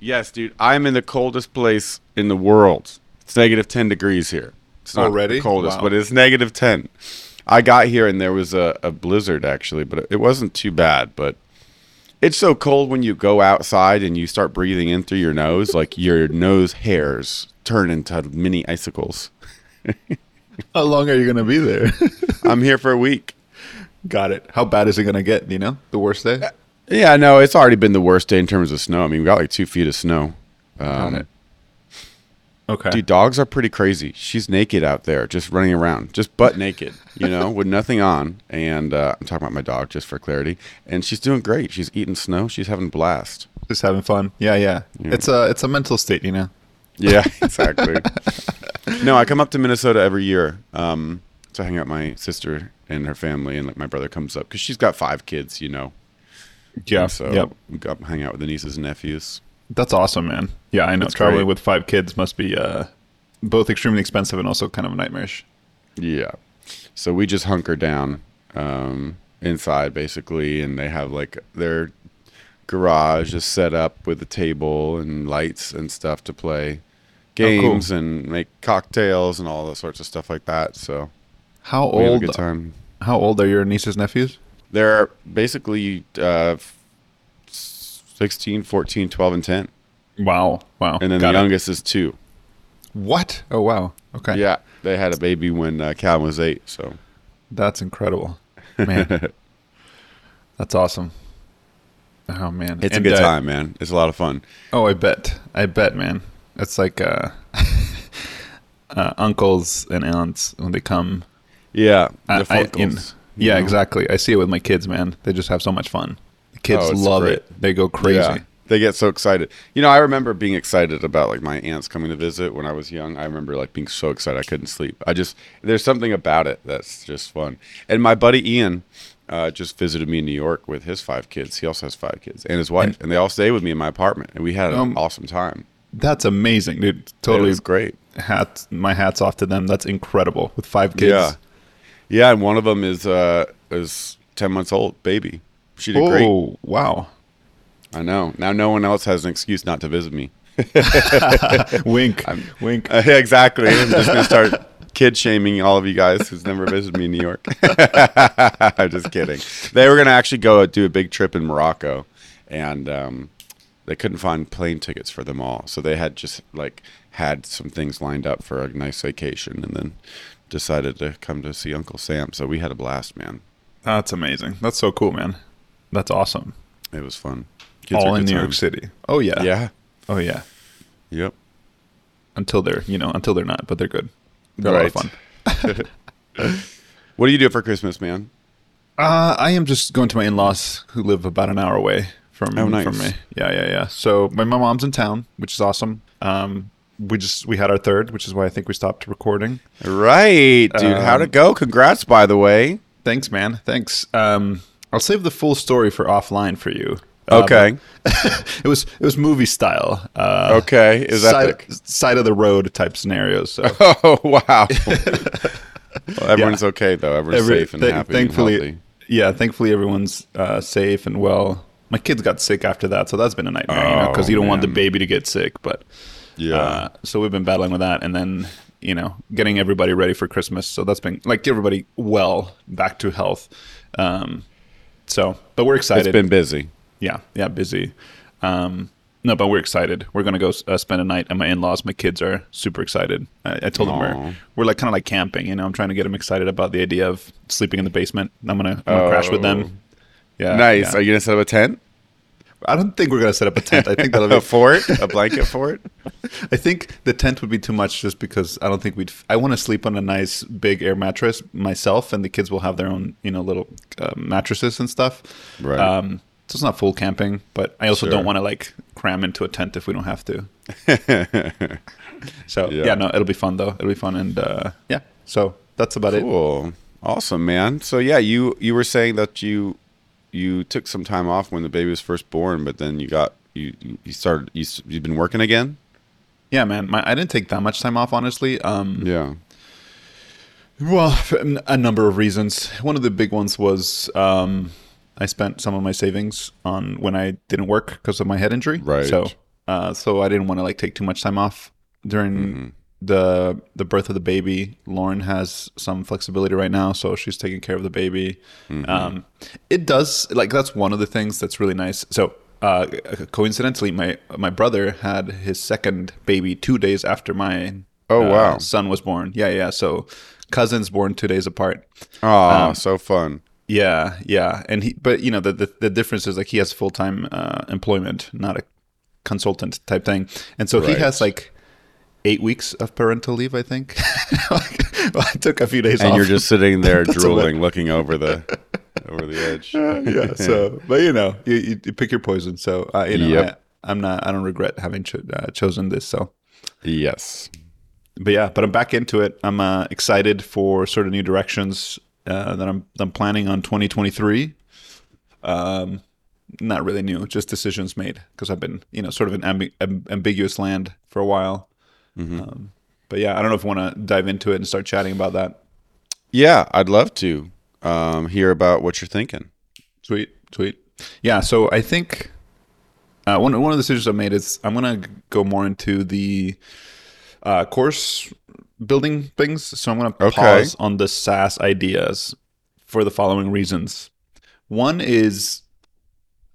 Yes, dude. I'm in the coldest place in the world. It's negative 10 degrees here. It's not Already? the coldest, Wow. but it's negative 10. I got here and there was a, a blizzard actually, but it wasn't too bad. But it's so cold when you go outside and you start breathing in through your nose, like your nose hairs turn into mini icicles. How long are you gonna be there? I'm here for a week. Got it. How bad is it gonna get? You know, the worst day. Uh, Yeah, no, it's already been the worst day in terms of snow. I mean, we got like two feet of snow. Um, it. Okay. Dude, dogs are pretty crazy. She's naked out there, just running around, just butt naked, you know, with nothing on. And uh, I'm talking about my dog, just for clarity. And she's doing great. She's eating snow. She's having a blast. Just having fun. Yeah, yeah, Yeah. It's a it's a mental state, you know. Yeah, exactly. no, I come up to Minnesota every year um, to hang out with my sister and her family, and like my brother comes up because she's got five kids, you know. Yeah. So Yep. we go up hang out with the nieces and nephews. That's awesome, man. Yeah, I know. That's Traveling great. with five kids must be uh, both extremely expensive and also kind of a nightmarish. Yeah. So we just hunker down um, inside basically, and they have like their garage is set up with a table and lights and stuff to play games and make cocktails and all that sorts of stuff like that. So How old? How old are your nieces nephews? They're basically uh, 16, 14, 12, and 10. Wow. Wow. And then Got the it. youngest is two. What? Oh wow. Okay. Yeah. They had a baby when uh, Calvin was eight. So That's incredible, man. That's awesome. Oh man, it's And, a good uh, time, man. It's a lot of fun. Oh, I bet. I bet, man. It's like uh, uh, uncles and aunts when they come. Yeah. I- The I- in- you yeah, know? exactly. I see it with my kids, man. They just have so much fun. The kids Oh, love great. it. They go crazy. Yeah, they get so excited. You know, I remember being excited about like my aunts coming to visit when I was young. I remember like being so excited I couldn't sleep. I just there's something about it that's just fun. And my buddy Ian uh, just visited me in New York with his five kids. He also has five kids and his wife, and, they all stay with me in my apartment, and we had an Um, awesome time. That's amazing, dude. It Totally was great. Hats, my hats off to them. That's incredible. With five kids. Yeah, yeah, and one of them is uh is ten months old, baby. She did great. Oh wow. I know. Now no one else has an excuse not to visit me. Wink. Wink. Uh, exactly. I'm just gonna start kid shaming all of you guys who's never visited me in New York. I'm just kidding. They were gonna actually go do a big trip in Morocco, and um, they couldn't find plane tickets for them all, so they had just like had some things lined up for a nice vacation, and then decided to come to see Uncle Sam. So we had a blast, man. That's amazing. That's so cool, man. That's awesome. It was fun. Kids All in New York. City. Oh yeah. Yeah. Oh yeah. Yep. Until they're you know until they're not, but they're good. They're a lot of fun. What do you do for Christmas, man? Uh, I am just going to my in-laws who live about an hour away from Oh, nice. from me. Yeah, yeah, yeah. So my, my mom's in town, which is awesome. Um, we just we had our third, which is why I think we stopped recording. Right, dude. How'd Um, it go? Congrats, by the way. Thanks, man. Thanks. Um, I'll save the full story for offline for you. Uh, Okay. it was it was movie style. Uh, Okay. Is that side, side of the road type scenarios. So Oh wow! well, everyone's okay though. Everyone's Every- safe and th- happy. Thankfully, and yeah. Thankfully, everyone's uh, safe and well. My kids got sick after that, so that's been a nightmare. you know, because Oh, you don't want the baby to get sick. But Yeah. uh, so we've been battling with that, and then you know, getting everybody ready for Christmas. So that's been like everybody well back to health. Um, so, but we're excited. it's been busy. yeah, yeah, busy. Um, no, but we're excited. We're gonna go uh, spend a night at my in-laws. My kids are super excited. I, I told them we're we're like kind of like camping. You know, I'm trying to get them excited about the idea of sleeping in the basement. I'm gonna, I'm gonna crash with Oh. them. Yeah, nice. yeah. Are you gonna set up a tent? I don't think we're gonna set up a tent. I think that'll be a fort? A blanket fort? I think the tent would be too much, just because I don't think we'd. I want to sleep on a nice big air mattress myself, and the kids will have their own, you know, little uh, mattresses and stuff. Right. Um, so it's not full camping, but I also Sure. don't want to like cram into a tent if we don't have to. So Yeah. yeah. no, it'll be fun though. It'll be fun, and uh, yeah. So that's about it. Cool. Awesome, man. So yeah, you you were saying that you you took some time off when the baby was first born, but then you got you you- started you you've been working again. Yeah, man. My, I didn't take that much time off, honestly. Um, Yeah. Well, a number of reasons. One of the big ones was um, I spent some of my savings on when I didn't work because of my head injury. Right. So uh, so I didn't want to like take too much time off during the the birth of the baby. Lauren has some flexibility right now, so she's taking care of the baby. Um, it does like that's one of the things that's really nice. So. Uh, coincidentally, my my brother had his second baby two days after my Oh, uh, wow. son was born. Yeah, yeah. So cousins born two days apart. Oh, so fun. Yeah, yeah, and he, but you know, the the, the difference is like he has full time uh, employment, not a consultant type thing, and so he has like eight weeks of parental leave, I think. like, well, I took a few days And off. you're just sitting there drooling, looking over the over the edge. yeah. So, but you know, you, you, you pick your poison. So, uh, you know, Yep. I, I'm not. I don't regret having cho- uh, chosen this. So, yes. but yeah, but I'm back into it. I'm uh, excited for sort of new directions uh, that I'm I'm planning on 2023. Um, not really new, just decisions made because I've been you know sort of in ambi- am- ambiguous land for a while. Um, but yeah, I don't know if you want to dive into it and start chatting about that. Yeah, I'd love to um, hear about what you're thinking. Sweet, sweet. Yeah, so I think uh, one one of the decisions I made is I'm gonna go more into the uh, course building things. So I'm gonna Okay. pause on the SaaS ideas for the following reasons. One is,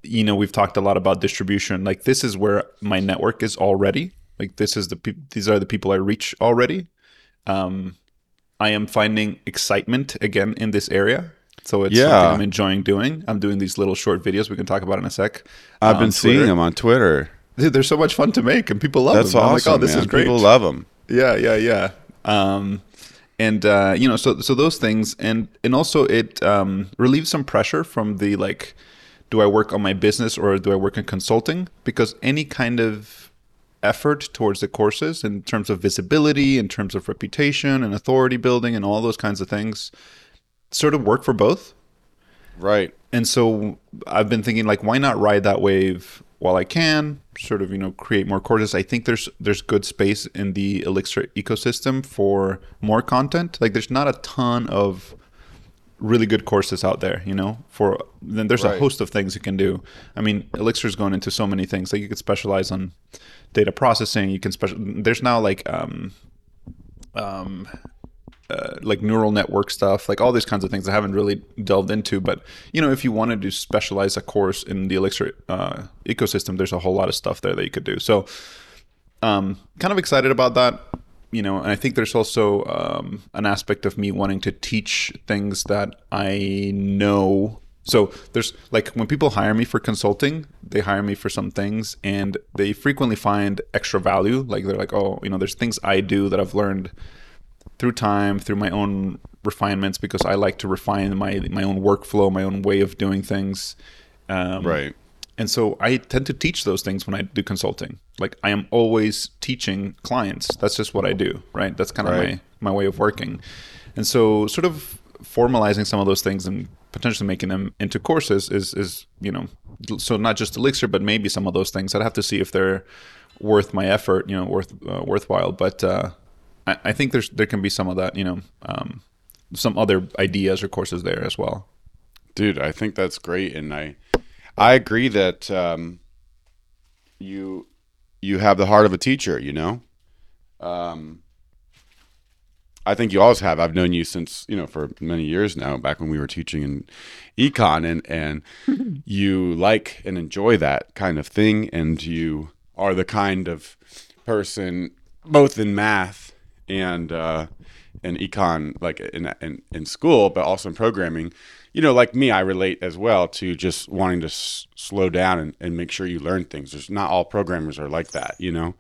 you know, we've talked a lot about distribution. Like this is where my network is already. Like this is the pe- these are the people I reach already. Um, I am finding excitement again in this area. So it's Yeah. something I'm enjoying doing. I'm doing these little short videos we can talk about in a sec. I've been on seeing them on Twitter. Dude, they're so much fun to make, and people love That's them. awesome. I'm like, oh, this man. is great. People love them. Yeah, yeah, yeah. Um, and uh, you know, so so those things, and and also it um, relieves some pressure from the like, do I work on my business or do I work in consulting? Because any kind of effort towards the courses in terms of visibility, in terms of reputation and authority building, and all those kinds of things, sort of work for both. Right. And so I've been thinking like why not ride that wave while I can, sort of, you know, create more courses. I think there's there's good space in the Elixir ecosystem for more content. Like there's not a ton of really good courses out there, you know. For then there's a host of things you can do. I mean, Elixir's going into so many things. Like you could specialize on data processing, you can special there's now like um um uh, like neural network stuff, like all these kinds of things I haven't really delved into. But you know, if you wanted to specialize a course in the Elixir uh, ecosystem, there's a whole lot of stuff there that you could do. So, um, kind of excited about that. You know, and I think there's also um, an aspect of me wanting to teach things that I know. So there's like when people hire me for consulting, they hire me for some things, and they frequently find extra value. Like they're like, oh, you know, there's things I do that I've learned through time, through my own refinements, because I like to refine my my own workflow, my own way of doing things. Um, Right. And so I tend to teach those things when I do consulting. Like I am always teaching clients. That's just what I do, right? That's kind of Right. my my way of working. And so sort of formalizing some of those things and potentially making them into courses is is, you know, so not just Elixir, but maybe some of those things. I'd have to see if they're worth my effort, you know, worth uh, worthwhile. But uh, I, I think there's there can be some of that, you know, um, some other ideas or courses there as well. dude i think that's great and i i agree that um you you have the heart of a teacher you know? Um i think you always have. I've known you since you know for many years now back when we were teaching in econ and and you like and enjoy that kind of thing and you are the kind of person both in math and uh in econ like in, in in school but also in programming you know like me i relate as well to just wanting to s- slow down and, and make sure you learn things. There's not all programmers are like that you know?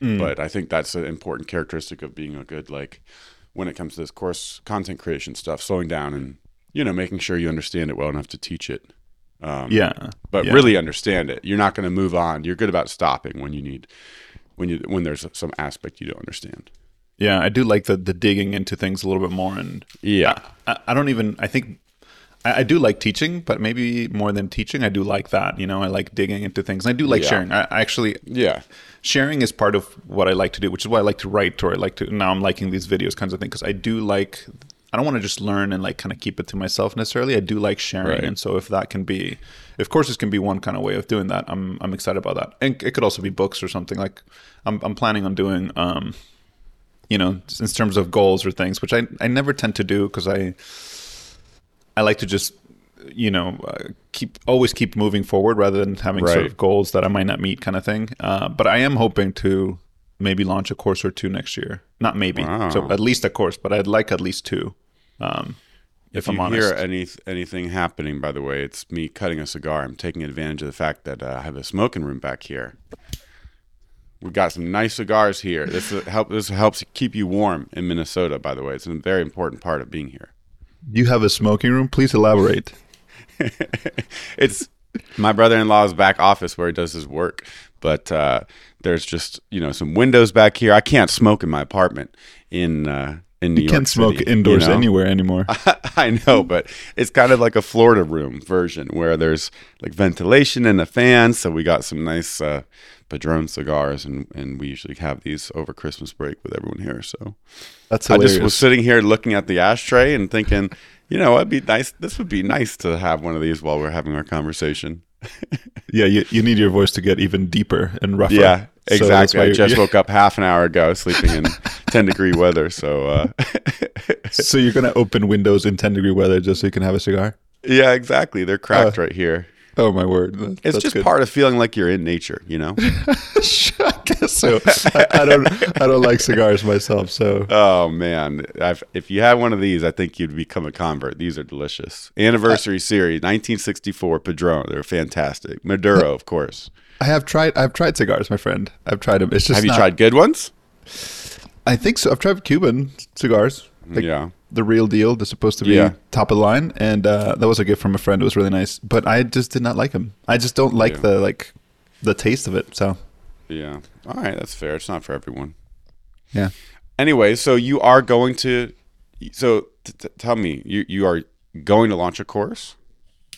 Mm. But i think that's an important characteristic of being a good like when it comes to this course content creation stuff slowing down and you know making sure you understand it well enough to teach it. Um, yeah, but Yeah. really understand it. You're not going to move on. You're good about stopping when you need when you when there's some aspect you don't understand. Yeah, I do like the the digging into things a little bit more and yeah. I, I don't even. I think I, I do like teaching, but maybe more than teaching, I do like that. You know, I like digging into things. I do like Yeah. sharing. I, I actually yeah sharing is part of what I like to do, which is why I like to write or I like to. Now I'm liking these videos kinds of thing because I do like I don't want to just learn and like kind of keep it to myself necessarily. I do like sharing, Right. and so if that can be, if courses can be one kind of way of doing that, I'm I'm excited about that. And it could also be books or something like I'm I'm planning on doing. um you know, in terms of goals or things, which I, I never tend to do because I I like to just you know uh, keep always keep moving forward rather than having sort of goals that I might not meet kind of thing. Uh, but I am hoping to maybe launch a course or two next year. Not maybe, Wow. so at least a course, but I'd like at least two. Um, if, If I'm you honest, hear any anything happening, by the way, it's me cutting a cigar. I'm taking advantage of the fact that uh, I have a smoking room back here. We've got some nice cigars here. This help. This helps keep you warm in Minnesota. By the way, it's a very important part of being here. You have a smoking room. Please elaborate. it's my brother-in-law's back office where he does his work but uh, there's just you know some windows back here i can't smoke in my apartment in uh, in new You york can't smoke indoors you know? anywhere anymore. i know but it's kind of like a florida room version where there's like ventilation and a fan so we got some nice uh, padron cigars and, and we usually have these over christmas break with everyone here so That's I just was sitting here looking at the ashtray and thinking, you know, it'd be nice. This would be nice to have one of these while we're having our conversation. yeah, you, you need your voice to get even deeper and rougher. Yeah, exactly. why I just woke up half an hour ago, sleeping in ten degree weather. So, uh, So you're gonna open windows in 10 degree weather just so you can have a cigar? yeah, exactly. They're cracked right here. Oh my word! That- It's just good. part of feeling like you're in nature, you know. I guess so. I, I don't. I don't like cigars myself. So oh man, I've, if you had one of these, I think you'd become a convert. These are delicious. Anniversary uh, series, 1964 Padron. They're fantastic. Maduro, of course. I have tried. I've tried cigars, my friend. I've tried them. It's just. Have you not- tried good ones? I think so. I've tried Cuban cigars. Like yeah. The real deal. They're supposed to be Yeah. top of the line, and uh, that was a gift from a friend. It was really nice, but I just did not like them. I just don't like Yeah. the like the taste of it. So Yeah. All right, that's fair. It's not for everyone. yeah. Anyway, so you are going to. So t- t- tell me, you you are going to launch a course?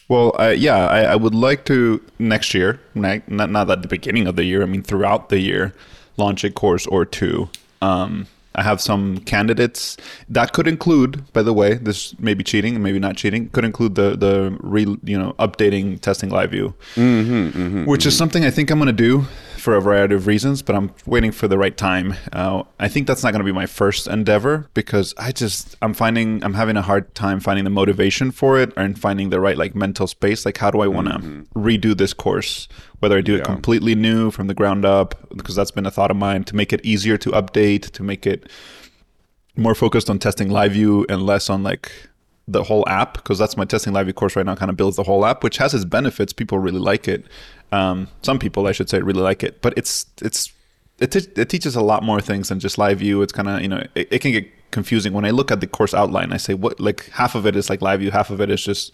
Well, I, yeah, I, I would like to next year, not, not not at the beginning of the year. I mean, throughout the year, launch a course or two. Um, I have some candidates that could include, by the way, this may be cheating, maybe not cheating. Could include the the re, you know updating testing live view, mm-hmm, mm-hmm, which is mm-hmm. something I think I'm going to do for a variety of reasons, but I'm waiting for the right time. Uh, I think that's not going to be my first endeavor because I just I'm finding I'm having a hard time finding the motivation for it and finding the right like mental space. Like, how do I want to redo this course? Whether I do it completely new from the ground up, because that's been a thought of mine to make it easier to update, to make it more focused on testing live view and less on like the whole app because that's my testing live view course right now kind of builds the whole app which has its benefits. People really like it. Um, some people i should say really like it. But it's it's it, te- it teaches a lot more things than just live view. It's kind of you know it, it can get confusing. When i look at the course outline i say what like half of it is like live view half of it is just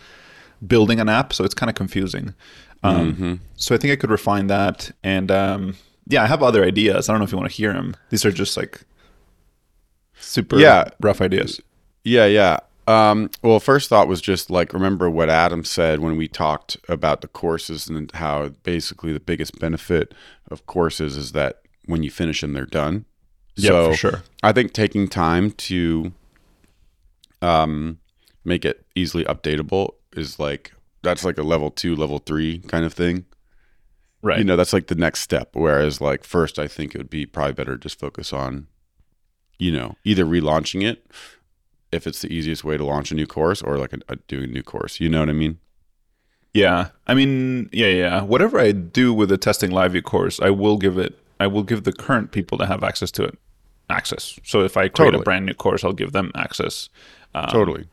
building an app. So it's kind of confusing um, so i think i could refine that and um, yeah i have other ideas i don't know if you want to hear them these are just like super Yeah. rough ideas Yeah, yeah. Um, well, first thought was just like remember what Adam said when we talked about the courses and how basically the biggest benefit of courses is that when you finish them, they're done. Yeah, so for sure. I think taking time to um, make it easily updatable is like that's like a level two, level three kind of thing. right You know, that's like the next step. Whereas, like, first, I think it would be probably better to just focus on, you know, either relaunching it if it's the easiest way to launch a new course or like a, a, doing a new course. You know what I mean? Yeah, I mean, yeah, yeah. Whatever I do with the testing live course, I will give it. I will give the current people that have access to it access. So if I create Totally. a brand new course, I'll give them access. Um, totally.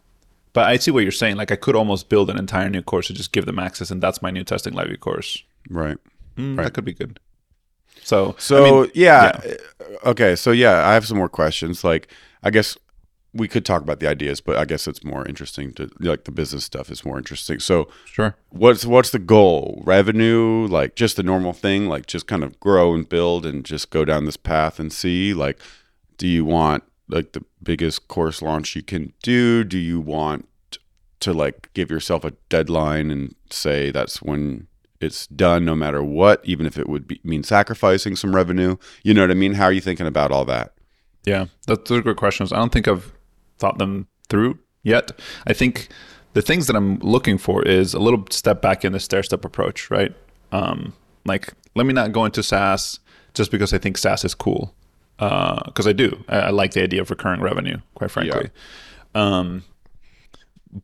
But I see what you're saying. Like I could almost build an entire new course to just give them access, and that's my new testing view course. Right. Mm, Right. That could be good. So, So, I mean, yeah. Okay. So, yeah, I have some more questions. Like, I guess we could talk about the ideas, but I guess it's more interesting to like the business stuff is more interesting. So, sure. what's what's the goal? Revenue, like just the normal thing, like just kind of grow and build and just go down this path and see. Like, do you want like the biggest course launch you can do? Do you want to like give yourself a deadline and say that's when it's done, no matter what, even if it would be, mean sacrificing some revenue? You know what I mean? How are you thinking about all that? Yeah, that's those are good questions. I don't think I've thought them through yet. I think the things that I'm looking for is a little step back in the stair step approach, right? Um, like, let me not go into SaaS just because I think SaaS is cool, because uh, I do. I, I, like the idea of recurring revenue, quite frankly. Yeah. Um,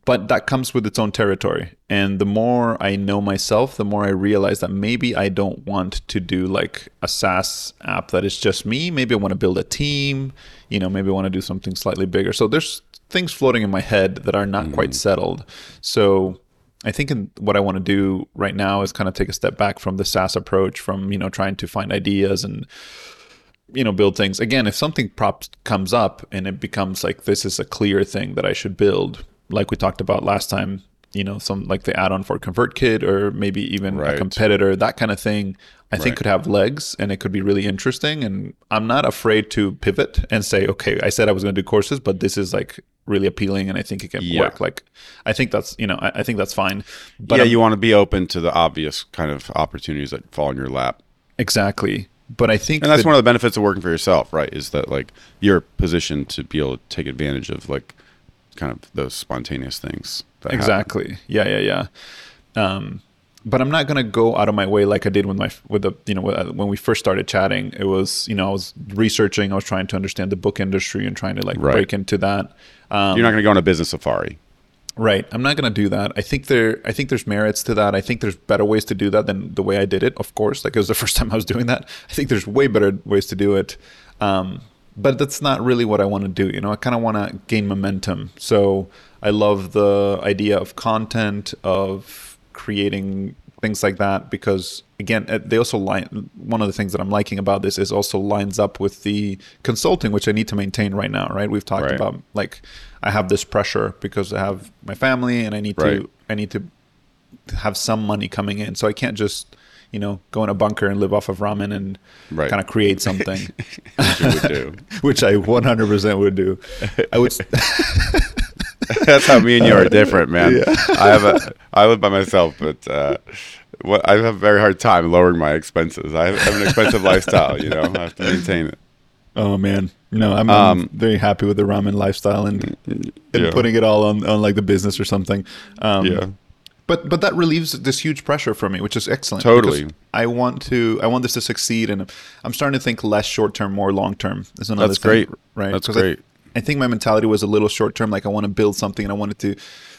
but that comes with its own territory. And the more I know myself, the more I realize that maybe I don't want to do like a SaaS app that is just me. Maybe I want to build a team. You know, maybe I want to do something slightly bigger. So there's things floating in my head that are not mm-hmm. quite settled. So I think in, what I want to do right now is kind of take a step back from the SaaS approach, from you know trying to find ideas and you know build things. Again, if something props comes up and it becomes like this is a clear thing that I should build, like we talked about last time, you know, some like the add-on for ConvertKit or maybe even right. a competitor, that kind of thing, I right. think could have legs and it could be really interesting. And I'm not afraid to pivot and say, okay, I said I was going to do courses, but this is like really appealing and I think it can yeah. work. Like, I think that's, you know, I, I think that's fine. But yeah, I'm, you want to be open to the obvious kind of opportunities that fall in your lap. Exactly. But I think, and that's that, one of the benefits of working for yourself, right? Is that like you're positioned to be able to take advantage of like kind of those spontaneous things. exactly. Happen. Yeah, yeah, yeah. Um, but I'm not gonna go out of my way like I did with my with the you know when we first started chatting. It was you know I was researching, I was trying to understand the book industry and trying to like right. break into that. Um, You're not gonna go on a business safari. Right. I'm not going to do that. I think there I think there's merits to that. I think there's better ways to do that than the way I did it, of course. Like it was the first time I was doing that. I think there's way better ways to do it. Um, but that's not really what I want to do. You know, I kind of want to gain momentum. So I love the idea of content, of creating things like that, because again, they also line. One of the things that I'm liking about this is also lines up with the consulting, which I need to maintain right now. Right? We've talked right. about like I have this pressure because I have my family and I need right. to I need to have some money coming in, so I can't just you know, go in a bunker and live off of ramen and right. kind of create something. which would do. which I 100% would do. I would. That's how me and you are different, man. Yeah. I have a, I live by myself, but uh, what I have a very hard time lowering my expenses. I have, have an expensive lifestyle, you know. I have to maintain it. Oh man, no, I'm, um, I'm, very happy with the ramen lifestyle and, and yeah. putting it all on, on like the business or something. Um, yeah, but but that relieves this huge pressure from me, which is excellent. Totally. I want to I want this to succeed, and I'm starting to think less short term, more long term. Is another That's thing, great, right? That's great. I, I, think my mentality was a little short term. Like I want to build something, and I wanted to,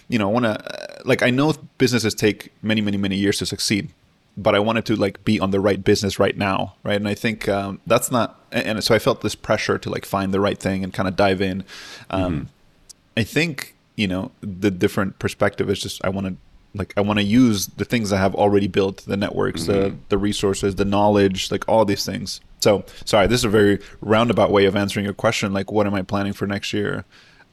you know, I want to like I know businesses take many many many years to succeed, but I wanted to like be on the right business right now, right? And I think um, that's not, and so I felt this pressure to like find the right thing and kind of dive in. Um, mm-hmm. I think you know the different perspective is just I want to like I want to use the things I have already built, the networks, mm-hmm. the the resources, the knowledge, like all these things. So sorry, this is a very roundabout way of answering your question. Like, what am I planning for next year?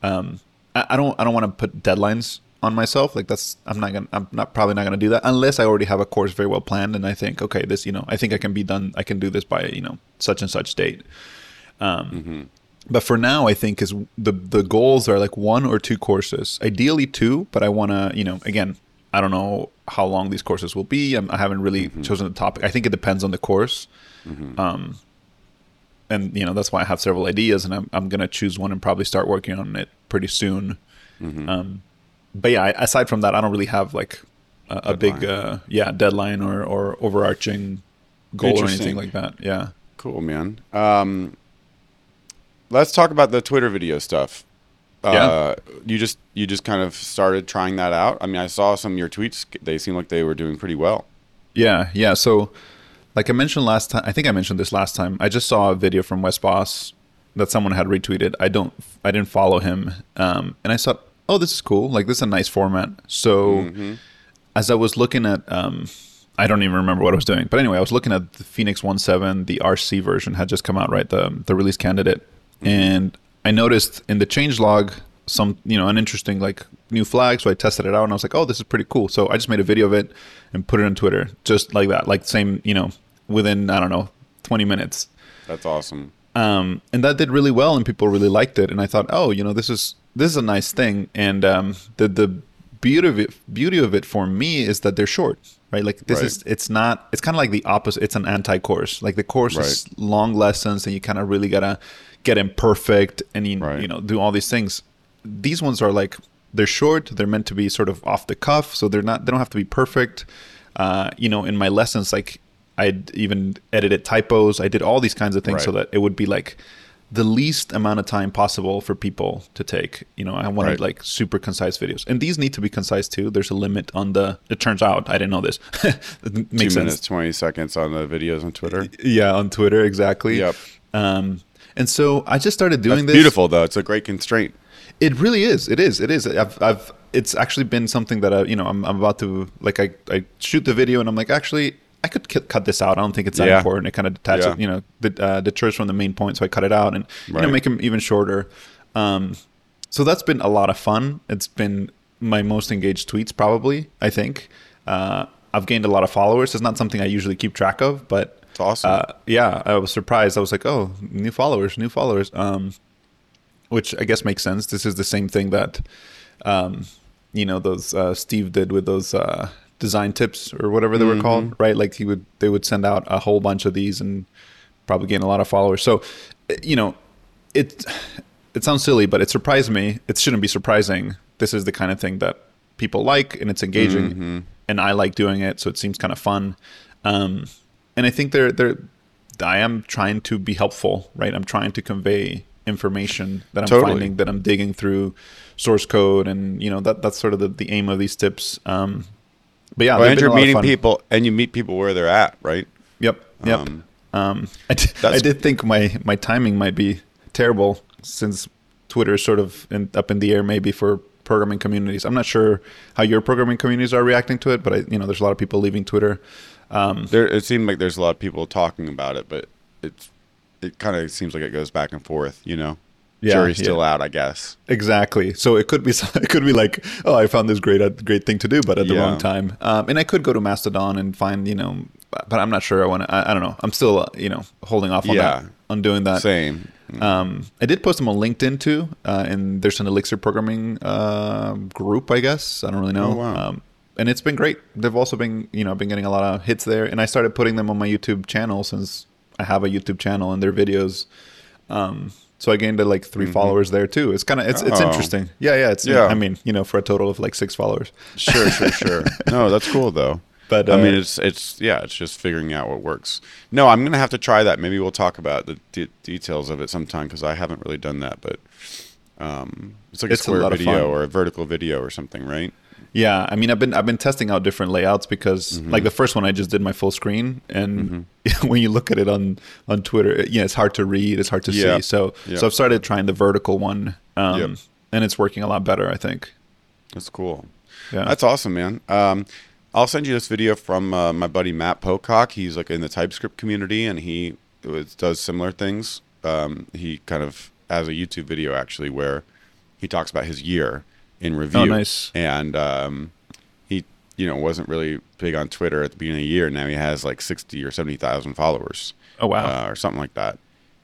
Um, I, I don't I don't want to put deadlines on myself. Like that's I'm not gonna I'm not probably not gonna do that unless I already have a course very well planned and I think okay this you know I think I can be done I can do this by you know such and such date. Um, mm-hmm. But for now, I think is the the goals are like one or two courses, ideally two. But I want to, you know, again, I don't know how long these courses will be. I'm, I have not really mm-hmm. chosen the topic. I think it depends on the course. Mm-hmm. Um, and you know that's why I have several ideas, and I'm I'm gonna choose one and probably start working on it pretty soon. Mm-hmm. Um, but yeah, aside from that, I don't really have like a, a big uh, yeah deadline or or overarching goal or anything like that. Yeah. Cool, man. Um, let's talk about the Twitter video stuff yeah. Uh, you just you just kind of started trying that out. I mean, I saw some of your tweets; they seem like they were doing pretty well. Yeah, yeah. So, like I mentioned last time, I think I mentioned this last time. I just saw a video from Wes Bos that someone had retweeted. I don't, I didn't follow him, um, and I thought, oh, this is cool. Like this is a nice format. So, mm-hmm. as I was looking at, um, I don't even remember what I was doing, but anyway, I was looking at the Phoenix 1.7. The RC version had just come out, right? The the release candidate, mm-hmm. and I noticed in the change log some you know an interesting like new flag so i tested it out and i was like oh this is pretty cool so i just made a video of it and put it on twitter just like that like same you know within i don't know 20 minutes that's awesome um, and that did really well and people really liked it and i thought oh you know this is this is a nice thing and um, the the beauty of it beauty of it for me is that they're short right like this right. is it's not it's kind of like the opposite it's an anti course like the course right. is long lessons and you kind of really gotta get imperfect and you, right. you know do all these things these ones are like they're short. They're meant to be sort of off the cuff, so they're not. They don't have to be perfect. Uh, you know, in my lessons, like I'd even edited typos. I did all these kinds of things so that it would be like the least amount of time possible for people to take. You know, I wanted Right. like super concise videos, and these need to be concise too. There's a limit on the. It turns out I didn't know this. it Two minutes, sense. twenty seconds on the videos on Twitter. Yeah, on Twitter exactly. Yep. Um, and so I just started doing That's this. beautiful though. It's a great constraint. It really is. It is. It is. I've, I've, it's actually been something that I, you know, I'm, I'm about to like, I, I shoot the video and I'm like, actually, I could cu- cut this out. I don't think it's that Yeah. important. It kind of detaches, Yeah. you know, the, uh, deters from the main point. So I cut it out and, you know, make them even shorter. Um, so that's been a lot of fun. It's been my most engaged tweets, probably, I think. Uh, I've gained a lot of followers. It's not something I usually keep track of, but It's awesome. uh, yeah, I was surprised. I was like, oh, new followers, new followers. Um, which I guess makes sense. This is the same thing that, um, you know, those uh, Steve did with those uh, design tips or whatever they were called, right? Like he would, they would send out a whole bunch of these and probably gain a lot of followers. So, eh, you know, it it sounds silly, but it surprised me. It shouldn't be surprising. This is the kind of thing that people like, and it's engaging, and I like doing it. So it seems kind of fun. Um, and I think they're they're I am trying to be helpful, right? I'm trying to convey information that I'm Totally. finding that I'm digging through source code, and you know that that's sort of the, the aim of these tips. Um, but yeah, well, and you're meeting people, and you meet people where they're at, right? Yep. Yep. Um, Um, I, d- I did think my my timing might be terrible since Twitter is sort of in, up in the air maybe for programming communities. I'm not sure how your programming communities are reacting to it, but I, you know, there's a lot of people leaving Twitter. Um, There, it seemed like there's a lot of people talking about it, but it's it kind of seems like it goes back and forth. You know, Yeah, jury's yeah. still out, I guess. Exactly. So it could be it could be like, oh, I found this great uh, great thing to do, but at the Yeah. wrong time. Um, and I could go to Mastodon and find you know, but I'm not sure I want to. I, I don't know. I'm still uh, you know holding off on Yeah. that on doing that. Same. Um, I did post them on LinkedIn too, uh, and there's an Elixir programming uh, group, I guess. I don't really know. Oh, wow. um, and it's been great. They've also been, you know, been getting a lot of hits there. And I started putting them on my YouTube channel since I have a YouTube channel and their videos. Um, so I gained uh, like 3 followers there too. It's kind of it's it's Mm-hmm. Oh. interesting. Yeah, yeah. It's Yeah. I mean, you know, for a total of like six followers. Sure, sure, sure. No, that's cool though. But, I mean, uh, it's it's yeah, it's just figuring out what works. No, I'm gonna have to try that. Maybe we'll talk about the de- details of it sometime because I haven't really done that. But um, it's like It's a a square of video or a vertical video or something, right? Yeah, I mean, I've been I've been testing out different layouts because Mm-hmm. like the first one I just did my full screen, and when you look at it on on Twitter, it- yeah, it's hard to read, it's hard to Yeah. see. So Yeah. so I've started trying the vertical one, um, Yep. and it's working a lot better, I think. That's cool. Yeah, That's awesome, man. Um, I'll send you this video from uh, my buddy Matt Pocock. He's like in the TypeScript community, and he does similar things. Um, he kind of has a YouTube video actually where he talks about his year in review. Oh, nice. And um, he, you know, wasn't really big on Twitter at the beginning of the year. Now he has like sixty or seventy thousand followers Oh wow. uh, or something like that.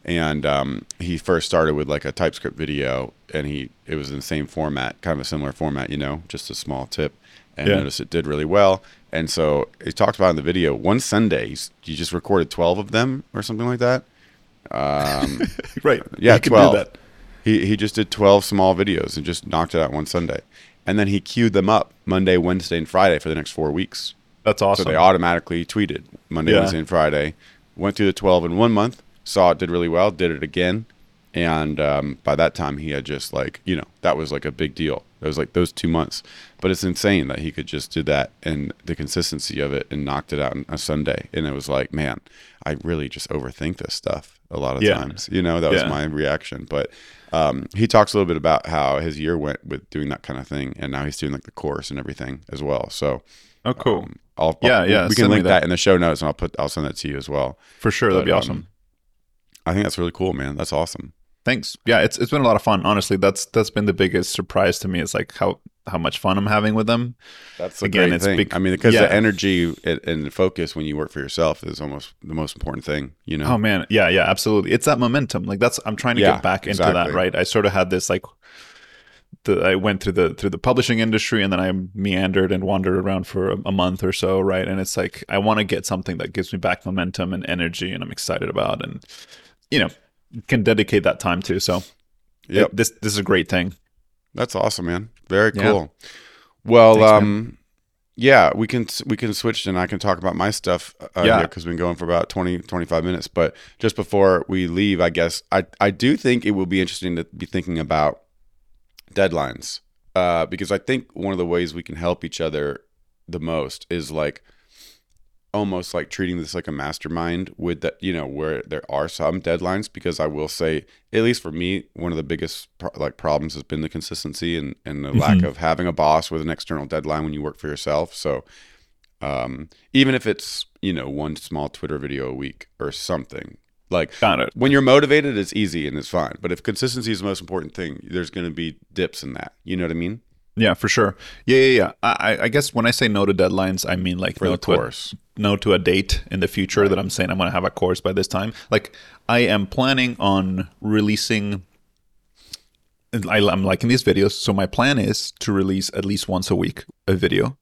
And um, he first started with like a TypeScript video, and he it was in the same format, kind of a similar format, you know, just a small tip. And Yeah. noticed it did really well. And so he talked about in the video one Sunday, he just recorded twelve of them or something like that. Um, right. yeah, you can twelve. do that. He he just did twelve small videos and just knocked it out one Sunday, and then he queued them up Monday, Wednesday, and Friday for the next four weeks. That's awesome. So they automatically tweeted Monday, Yeah. Wednesday, and Friday. Went through the 12 in one month, saw it did really well, did it again. And um, by that time, he had just like, you know, that was like a big deal. It was like those two months. But it's insane that he could just do that and the consistency of it and knocked it out on a Sunday. And it was like, man, I really just overthink this stuff a lot of Yeah. times. You know, that was Yeah. my reaction. But um, he talks a little bit about how his year went with doing that kind of thing. And now he's doing like the course and everything as well. So, oh, cool. um, I'll, Yeah, I'll- yeah, We send can link that. that. in the show notes, and I'll put I'll send that to you as well. For sure, that'd but, be um, awesome. I think that's really cool, man. That's awesome. Thanks. Yeah, it's it's been a lot of fun. Honestly, that's that's been the biggest surprise to me. Is like how how much fun I'm having with them. That's Again, it's thing. big- I mean, because yeah. the energy and, and focus when you work for yourself is almost the most important thing. You know. Oh man, yeah, yeah, absolutely. It's that momentum. Like that's I'm trying to Yeah, get back into that. Right. I sort of had this like. The, I went through the through the publishing industry and then I meandered and wandered around for a, a month or so, right? And it's like I want to get something that gives me back momentum and energy, and I'm excited about, and you know, can dedicate that time to. So it- this this is a great thing. That's awesome, man. Very Yeah. cool. Well, Thanks, um, yeah, we can we can switch and I can talk about my stuff. Uh, Yeah. because we've been going for about 20, 25 minutes. But just before we leave, I guess I I do think it will be interesting to be thinking about deadlines. Uh, because I think one of the ways we can help each other the most is like almost like treating this like a mastermind with that you know where there are some deadlines because i will say at least for me one of the biggest pro- like problems has been the consistency and, and the lack of having a boss with an external deadline when you work for yourself. So um, even if it's you know one small twitter video a week or something like Got it. when you're motivated it's easy and it's fine. But if consistency is the most important thing there's going to be dips in that. You know what i mean Yeah, for sure. Yeah, yeah, yeah. I, I guess when I say no to deadlines, I mean like for no to a, no to a date in the future that I'm saying I'm going to have a course by this time. Like I am planning on releasing. I, I'm liking these videos, so my plan is to release at least once a week a video.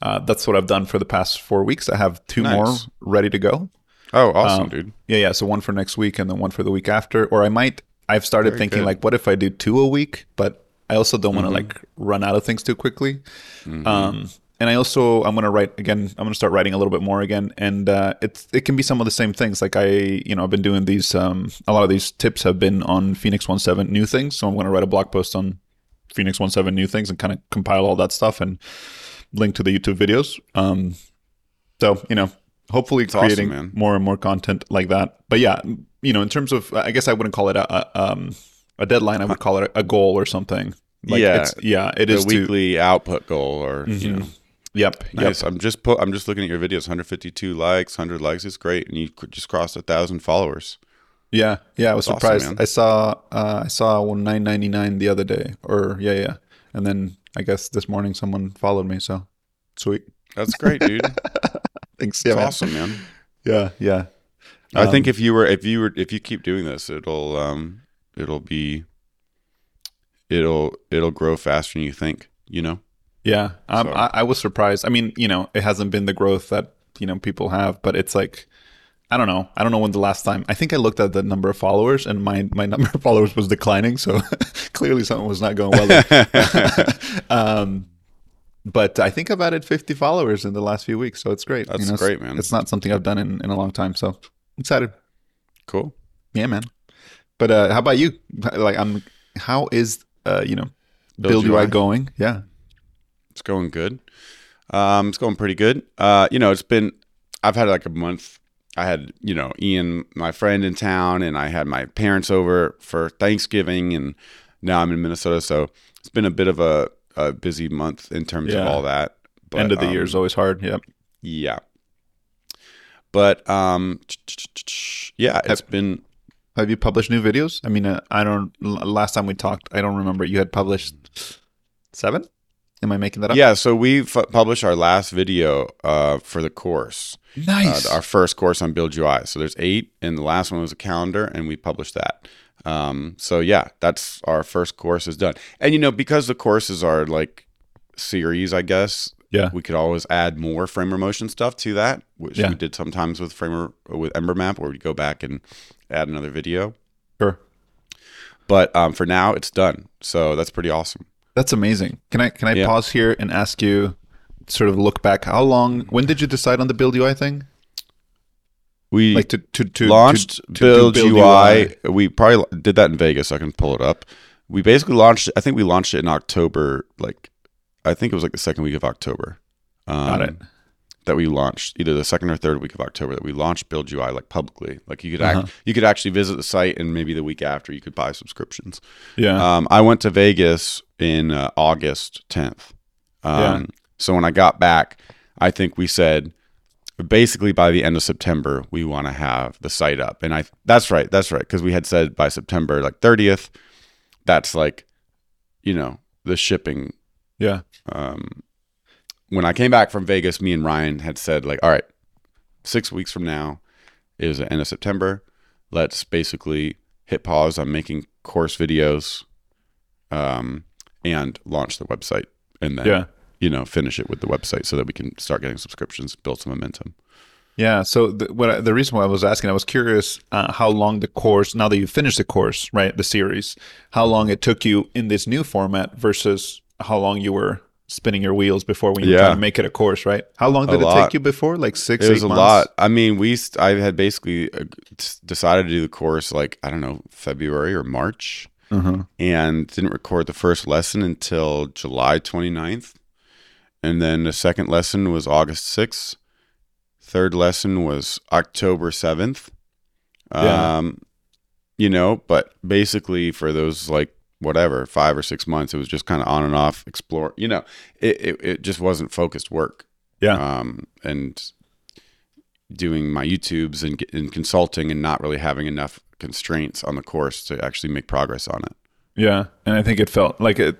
Uh, that's what I've done for the past four weeks. I have two Nice. more ready to go. oh awesome Um, dude Yeah, yeah. So one for next week and then one for the week after. Or I might. I've started Very thinking good. like, what if I do two a week? But I also don't Mm-hmm. want to like run out of things too quickly. Um, and I also I'm gonna write again. I'm gonna start writing a little bit more again, and uh, it's it can be some of the same things. Like I, you know, I've been doing these. Um, a lot of these tips have been on Phoenix 17 new things. So I'm gonna write a blog post on Phoenix 17 new things and kind of compile all that stuff and link to the YouTube videos. Um, so you know, hopefully awesome, creating man. more and more content like that. But yeah, you know, in terms of, I guess I wouldn't call it a, a um a deadline. I would call it a goal or something. Like Yeah. it's, yeah, it the is to. weekly output goal or you know Yep, Nice. yep. I'm just put. I'm just looking at your videos. 152 likes, 100 likes. It's great, and you just crossed a thousand followers. Yeah, yeah. I was awesome, surprised. man. I saw uh, I saw one nine ninety nine the other day, or yeah, yeah. And then I guess this morning someone followed me. So sweet. That's great, dude. Thanks. Yeah, It's man. awesome, man. Yeah, yeah. I think if you were, if you were, if you keep doing this, it'll, um, it'll be, it'll, it'll grow faster than you think. You know. Yeah, um, So- I, I was surprised. I mean, you know, it hasn't been the growth that you know people have, but it's like I don't know. I don't know when the last time. I think I looked at the number of followers, and my my number of followers was declining. So clearly, something was not going well. um, but I think I've added fifty followers in the last few weeks, so it's great. That's You know, great, man. It's not something I've done in, in a long time, so excited. Cool. Yeah, man. But uh, how about you? Like, I'm. How is uh, you know, Build build UI UI? going? Yeah. It's going good. Um, it's going pretty good. Uh, you know, it's been. I've had like a month. I had you know Ian, my friend in town, and I had my parents over for Thanksgiving, and now I'm in Minnesota, so it's been a bit of a, a busy month in terms Yeah. of all that. But, End of the um, year is always hard. Yep. Yeah. But um, yeah, it's been Have you published new videos? I mean, uh, I don't. Last time we talked, I don't remember. You had published seven. Am I making that up? yeah. So we f- published our last video uh, for the course. Nice. uh, our first course on Build UI. So there's eight, and the last one was a calendar, and we published that. Um, so yeah, that's our first course is done. And you know, because the courses are like series, I guess yeah. we could always add more Framer Motion stuff to that, which Yeah. we did sometimes with Framer with Ember Map, where we go back and add another video. Sure. But um, for now, it's done. So that's pretty awesome. That's amazing. Can I can I Yeah. pause here and ask you, sort of look back? How long? When did you decide on the Build UI thing? We Like to to to launched to, to do Build, UI. We probably did that in Vegas. I can pull it up. We basically launched. I think we launched it in October. Like, I think it was like the second week of October. Um, Got it. That we launched either the second or third week of October. That we launched Build UI like publicly. Like you could Uh-huh. act, you could actually visit the site, and maybe the week after you could buy subscriptions. Yeah. Um, I went to Vegas in uh, August 10th. Um, Yeah. So when I got back, I think we said basically by the end of September we want to have the site up, and I that's right, that's right, because we had said by September like 30th. That's like, you know, the shipping. yeah. Um, when I came back from Vegas, me and Ryan had said like, all right, six weeks from now is the end of September. Let's basically hit pause on making course videos, um, and launch the website, and then Yeah. you know finish it with the website so that we can start getting subscriptions, build some momentum. Yeah. So the, what I, the reason why I was asking, I was curious uh, how long the course. Now that you finished the course, right, the series, how long it took you in this new format versus how long you were spinning your wheels before when you Yeah. trying to make it a course, right? How long did it lot. take you before? Like six, It was a months? lot. I mean, we st- I had basically uh, decided to do the course like I don't know February or March, Uh-huh. and didn't record the first lesson until July 29th. and then the second lesson was August sixth. Third lesson was October seventh. Yeah. Um, you know, but basically for those like whatever five or six months, it was just kind of on and off explore. You know, it, it it just wasn't focused work. Yeah. Um, and doing my YouTubes and, and consulting and not really having enough constraints on the course to actually make progress on it. Yeah, and I think it felt like it.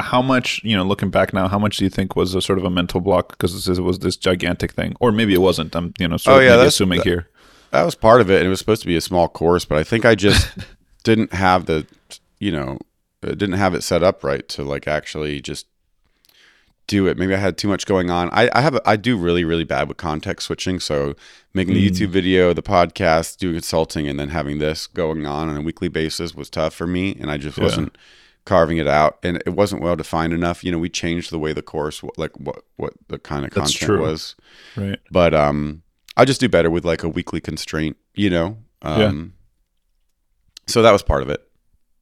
How much, you know, looking back now, how much do you think was a sort of a mental block because this was this gigantic thing, or maybe it wasn't? I'm, you know, sort Oh, of yeah, assuming that- here. That was part of it, and it was supposed to be a small course, but I think I just didn't have the, you know, uh, didn't have it set up right to like actually just do it. Maybe I had too much going on. I, I have a, I do really really bad with context switching. So making the YouTube video, the podcast, doing consulting, and then having this going on on a weekly basis was tough for me, and I just Yeah. wasn't carving it out, and it wasn't well defined enough. You know, we changed the way the course, like what what the kind of That's content true. was Right. but um i just do better with like a weekly constraint you know um so that was part of it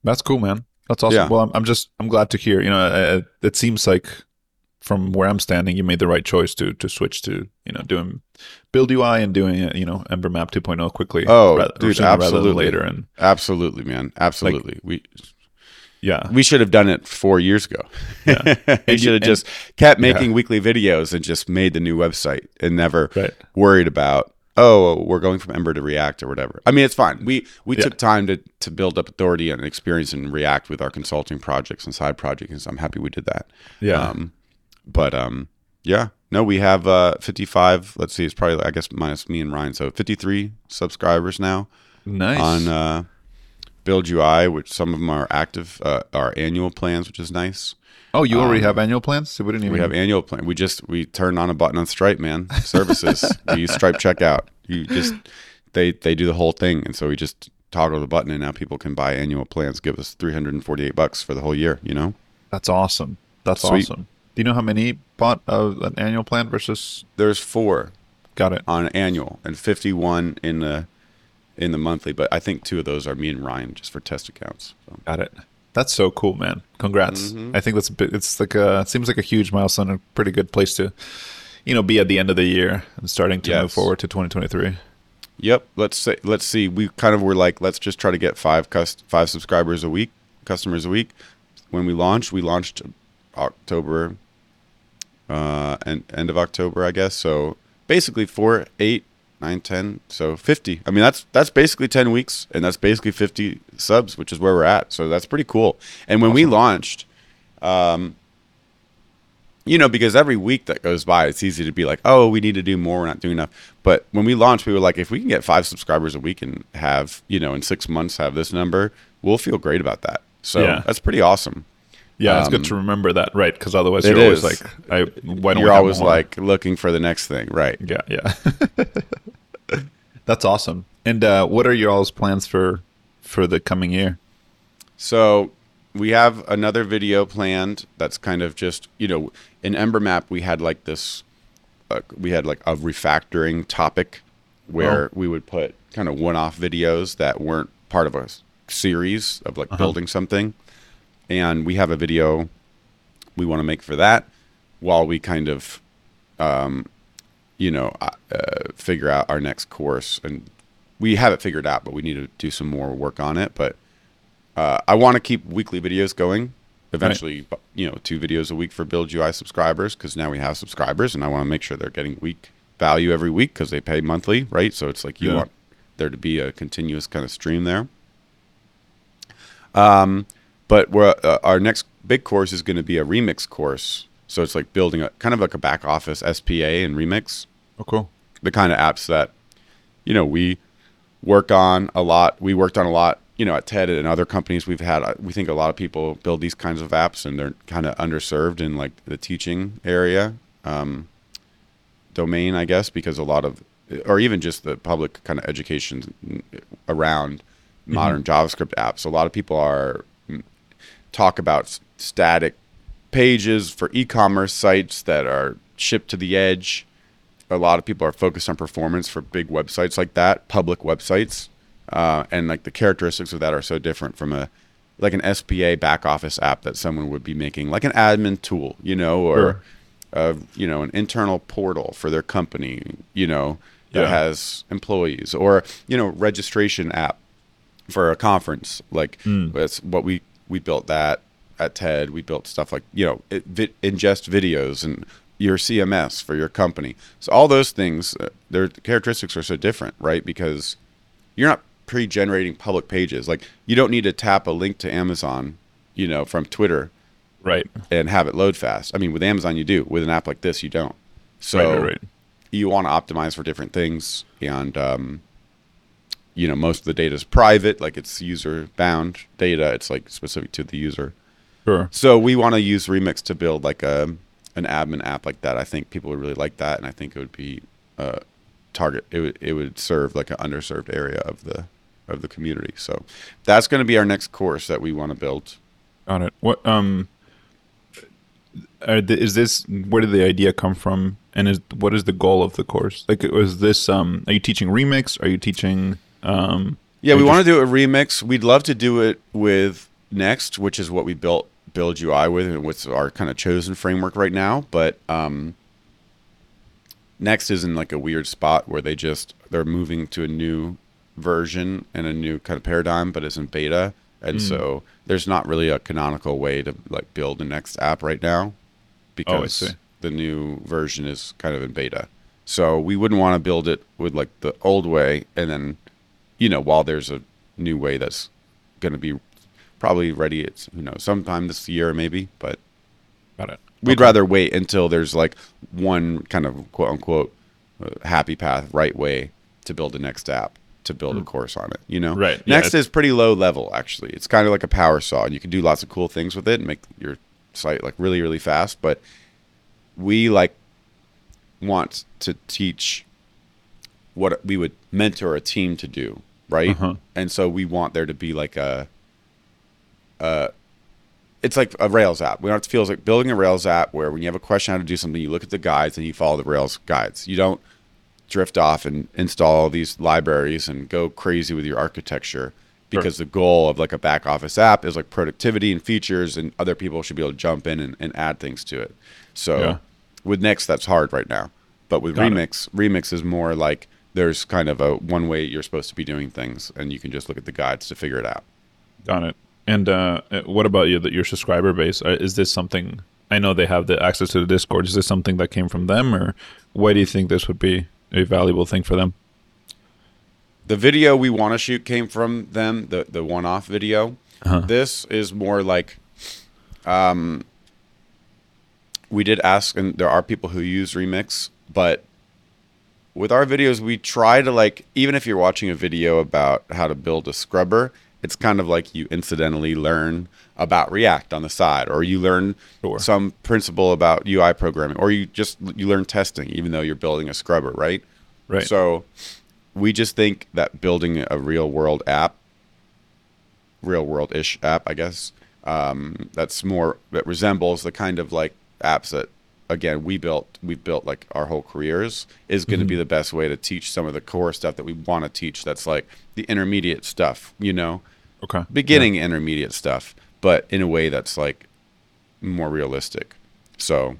That's cool, man. That's awesome. Yeah. Well, I'm, I'm just I'm glad to hear. You know, uh, it seems like from where I'm standing, you made the right choice to to switch to you know doing build UI and doing uh, you know Ember Map 2.0 quickly. Oh, rather, dude, sooner rather than absolutely. later. And absolutely man absolutely we yeah, we should have done it four years ago Yeah. we should have and- just kept making weekly videos and just made the new website and never Right. worried about oh we're going from ember to react or whatever i mean it's fine we we Yeah. took time to to build up authority and experience in react with our consulting projects and side projects i'm happy we did that yeah, Um, but um, yeah, no, we have uh 55. Let's see, it's probably I guess minus me and Ryan, so 53 subscribers now nice. on uh, Build UI, which some of them are active, uh, our annual plans, which is nice. Oh, you already have annual plans? So we didn't even. um, We have annual plan. We just we turn on a button on Stripe, man. Services. we use Stripe checkout. You just they they do the whole thing, and so we just toggle the button, and now people can buy annual plans. Give us 348 bucks for the whole year. You know. That's awesome. That's Sweet. awesome. Do you know how many bought uh, an annual plan versus? There's four Got it. on annual and 51 in the in the monthly but i think two of those are me and ryan just for test accounts so. Got it. That's so cool, man. Congrats. Mm-hmm. I think that's a bit, it's like a, it seems like a huge milestone, a pretty good place to, you know, be at the end of the year and starting to move forward to 2023. yep let's say let's see we kind of were like let's just try to get five cust- five subscribers a week customers a week when we launched we launched october uh and end of october i guess so basically four eight nine ten so 50 i mean that's that's basically 10 weeks and that's basically 50 subs which is where we're at so that's pretty cool and when we launched um you know, because every week that goes by, it's easy to be like, oh, we need to do more. We're not doing enough. But when we launched, we were like, if we can get five subscribers a week and have, you know, in six months have this number, we'll feel great about that. So Yeah. that's pretty awesome. Yeah, it's Um, good to remember that, right? Because otherwise you're always is. like, I, why don't You're we always like looking for the next thing, right? yeah, yeah. that's awesome. And uh, what are your all's plans for for the coming year? So we have another video planned that's kind of just, you know, in Ember Map, we had like this, uh, we had like a refactoring topic where we would put kind of one off videos that weren't part of a series of like building something. And we have a video we want to make for that while we kind of, um, you know, uh, uh, figure out our next course. And we have it figured out, but we need to do some more work on it. But uh, I want to keep weekly videos going. Eventually, bu- you know, two videos a week for Build UI subscribers because now we have subscribers, and I want to make sure they're getting week value every week because they pay monthly, right? So it's like you Yeah. want there to be a continuous kind of stream there. Um, but we're, uh, our next big course is going to be a remix course. So it's like building a kind of like a back office SPA and remix Oh, cool. the kind of apps that you know we work on a lot we worked on a lot you know at ted and other companies we've had uh, we think a lot of people build these kinds of apps and they're kind of underserved in like the teaching area um, domain i guess because a lot of or even just the public kind of education around modern JavaScript apps. A lot of people are talk about static pages for e-commerce sites that are shipped to the edge. A lot of people are focused on performance for big websites like that, public websites, uh, and like the characteristics of that are so different from a like an SPA back office app that someone would be making, like an admin tool, you know, or Sure. uh, you know, an internal portal for their company, you know, that Yeah. has employees, or you know, registration app for a conference. Like Hmm. that's what we we built that at TED. We built stuff like you know, it, vi- ingest videos and your CMS for your company. So all those things, uh, their characteristics are so different, right? Because you're not pre-generating public pages. Like you don't need to tap a link to Amazon, you know, from Twitter Right. and have it load fast. I mean, with Amazon you do. With an app like this, you don't. So Right, right, right. you want to optimize for different things, and um, you know, most of the data is private, like it's user bound data. It's like specific to the user. Sure. So we want to use Remix to build like a an admin app like that. I think people would really like that, and I think it would be uh, target. It would it would serve like an underserved area of the of the community. So that's going to be our next course that we want to build. Got it. What um is this where did the idea come from and is what is the goal of the course? Like was this um are you teaching remix? Are you teaching um Yeah, we want to do a remix. We'd love to do it with Next, which is what we built Build UI with, and what's our kind of chosen framework right now. But um, Next is in like a weird spot where they just they're moving to a new version and a new kind of paradigm, but it's in beta, and so there's not really a canonical way to like build a Next app right now because see. the new version is kind of in beta. So we wouldn't want to build it with like the old way and then you know, while there's a new way that's going to be probably ready, it's you know sometime this year maybe, but got it. we'd rather wait until there's like one kind of quote unquote uh, happy path, right way to build a next app to build a course on it. You know. Right, Next it's- is pretty low level actually. It's kind of like a power saw, and you can do lots of cool things with it and make your site like really really fast. But we like want to teach what we would mentor a team to do, right? Uh-huh. And so we want there to be like a, uh, it's like a Rails app. We want it to feel like building a Rails app where when you have a question how to do something, you look at the guides and you follow the Rails guides. You don't drift off and install all these libraries and go crazy with your architecture because the goal of like a back office app is like productivity and features and other people should be able to jump in and, and add things to it. So Yeah. with Next, that's hard right now. But with Got it. Remix, Remix is more like there's kind of a one way you're supposed to be doing things, and you can just look at the guides to figure it out. Got it. And uh, what about you? That your subscriber base Uh, is this something? I know they have the access to the Discord. Is this something that came from them, or why do you think this would be a valuable thing for them? The video we want to shoot came from them, the the one off video. Uh-huh. This is more like, um, we did ask, and there are people who use Remix, but with our videos, we try to like, even if you're watching a video about how to build a scrubber, it's kind of like you incidentally learn about React on the side, or you learn Sure. some principle about UI programming, or you just you learn testing, even though you're building a scrubber, right? Right. So we just think that building a real world app, real world ish app, I guess, um, that's more that resembles the kind of like apps that again we built we've built like our whole careers is going to be mm-hmm. the best way to teach some of the core stuff that we want to teach that's like the intermediate stuff you know Okay. beginning intermediate stuff but in a way that's like more realistic so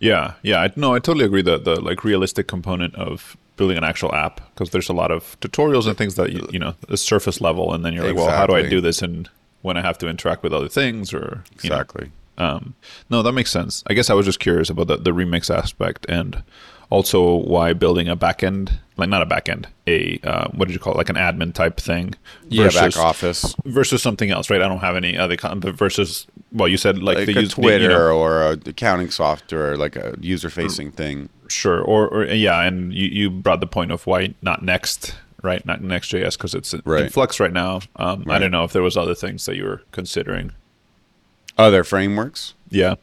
Yeah, yeah. I, no, I totally agree. that the like realistic component of building an actual app because there's a lot of tutorials and things that you, you know the surface level, and then you're like, well, how do I do this and when I have to interact with other things or you know, exactly Um, no, that makes sense. I guess I was just curious about the, the remix aspect and also why building a backend, like not a backend, a uh, what did you call it, like an admin type thing, yeah back office versus something else, right? I don't have any other con- but versus well, you said like, like the a use- Twitter you know, or a accounting software, like a user facing thing. sure, or, or yeah, and you, you brought the point of why not next, right? Not Next.js because it's in flux right now. Um, I don't know if there was other things that you were considering. Other frameworks. Yeah,